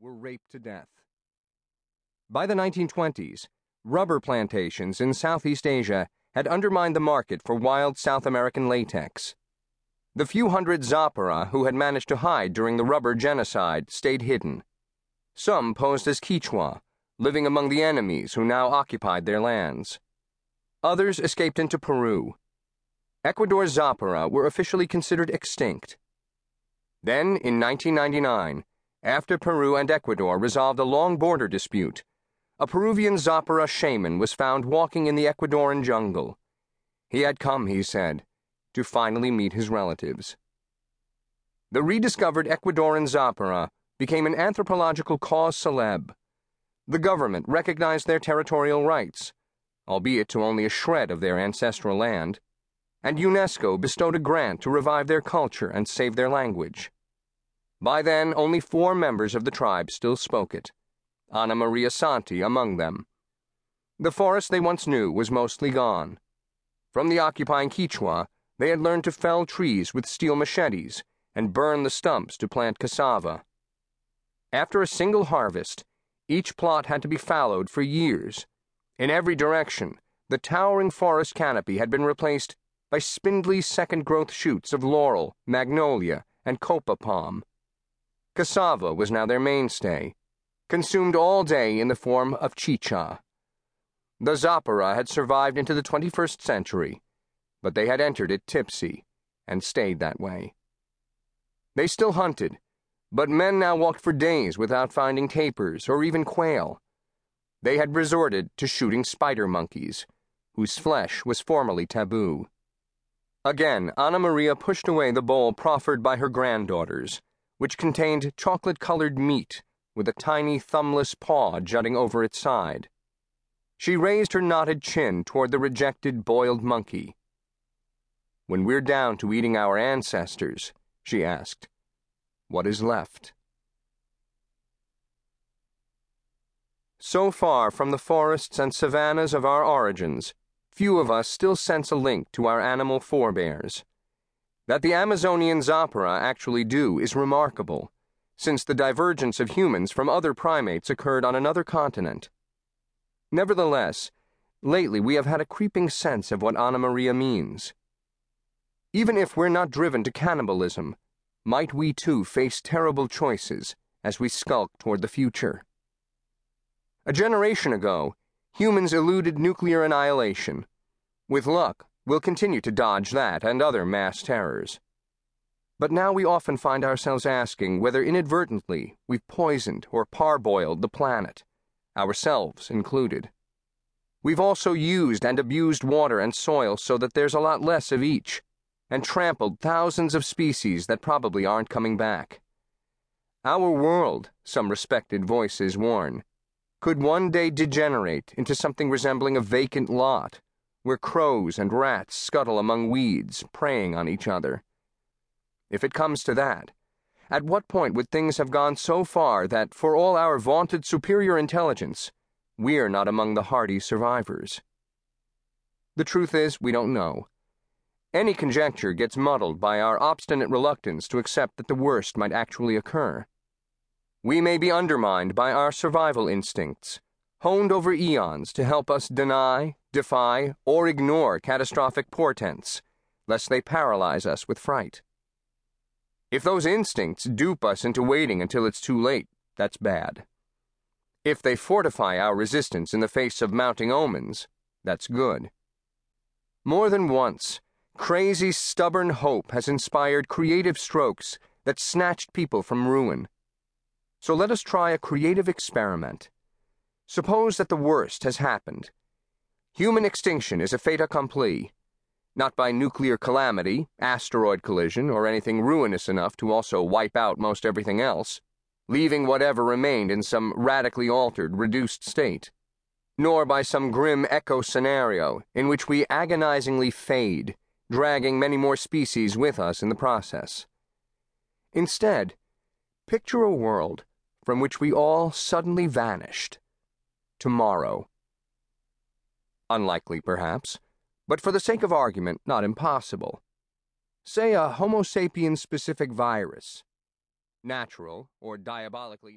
were raped to death. By the 1920s, rubber plantations in Southeast Asia had undermined the market for wild South American latex. The few hundred Zapara who had managed to hide during the rubber genocide stayed hidden. Some posed as Quichua, living among the enemies who now occupied their lands. Others escaped into Peru. Ecuador's Zapara were officially considered extinct. Then, in 1999, after Peru and Ecuador resolved a long border dispute, a Peruvian Zapara shaman was found walking in the Ecuadorian jungle. He had come, he said, to finally meet his relatives. The rediscovered Ecuadorian Zapara became an anthropological cause celeb. The government recognized their territorial rights, albeit to only a shred of their ancestral land, and UNESCO bestowed a grant to revive their culture and save their language. By then, only four members of the tribe still spoke it. Anna Maria Santi among them. The forest they once knew was mostly gone. From the occupying Quichua, they had learned to fell trees with steel machetes and burn the stumps to plant cassava. After a single harvest, each plot had to be fallowed for years. In every direction, the towering forest canopy had been replaced by spindly second growth shoots of laurel, magnolia, and copa palm. Cassava was now their mainstay consumed all day in the form of chicha. The Zapara had survived into the 21st century, but they had entered it tipsy and stayed that way. They still hunted, but men now walked for days without finding tapirs or even quail. They had resorted to shooting spider monkeys, whose flesh was formerly taboo. Again, Anna Maria pushed away the bowl proffered by her granddaughters, which contained chocolate colored meat with a tiny thumbless paw jutting over its side. She raised her knotted chin toward the rejected boiled monkey. When we're down to eating our ancestors, she asked, what is left? So far from the forests and savannas of our origins, few of us still sense a link to our animal forebears. That the Amazonian Zapara actually do is remarkable since the divergence of humans from other primates occurred on another continent. Nevertheless, lately we have had a creeping sense of what Anna Maria means. Even if we're not driven to cannibalism, might we too face terrible choices as we skulk toward the future? A generation ago, humans eluded nuclear annihilation. With luck, we'll continue to dodge that and other mass terrors. But now we often find ourselves asking whether inadvertently we've poisoned or parboiled the planet, ourselves included. We've also used and abused water and soil so that there's a lot less of each, and trampled thousands of species that probably aren't coming back. Our world, some respected voices warn, could one day degenerate into something resembling a vacant lot, where crows and rats scuttle among weeds, preying on each other. If it comes to that, at what point would things have gone so far that, for all our vaunted superior intelligence, we're not among the hardy survivors? The truth is, we don't know. Any conjecture gets muddled by our obstinate reluctance to accept that the worst might actually occur. We may be undermined by our survival instincts, honed over eons to help us deny, defy, or ignore catastrophic portents, lest they paralyze us with fright. If those instincts dupe us into waiting until it's too late, that's bad. If they fortify our resistance in the face of mounting omens, that's good. More than once, crazy, stubborn hope has inspired creative strokes that snatched people from ruin. So let us try a creative experiment. Suppose that the worst has happened. Human extinction is a fait accompli not by nuclear calamity, asteroid collision, or anything ruinous enough to also wipe out most everything else, leaving whatever remained in some radically altered, reduced state, nor by some grim eco scenario in which we agonizingly fade, dragging many more species with us in the process. Instead, picture a world from which we all suddenly vanished. Tomorrow. Unlikely, perhaps but for the sake of argument, not impossible. Say a Homo sapiens specific virus, natural or diabolically